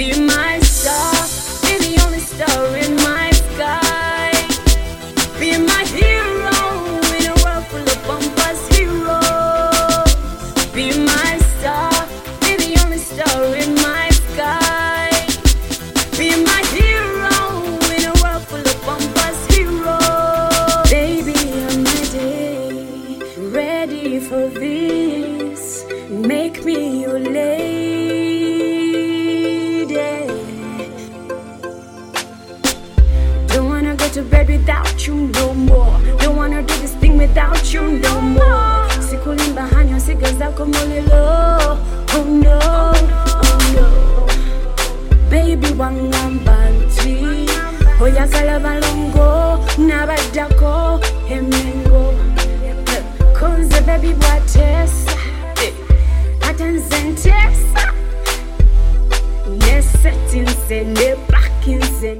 Be my star, be the only star in my sky. Be my hero in a world full of heroes. Be my star, be the only star in my sky. Be my hero in a world full of heroes. Baby, I'm ready, ready for this. Make me your. To bed without you no more. Don't wanna do this thing without you no more. Sikulimba hanyo siga zako mulilo. Oh no, oh no. Baby wangamba nti oyagala balongo n'abaddako emengo konze baby bwateesa eh, ate nze nteesa nesetinze ne bakinze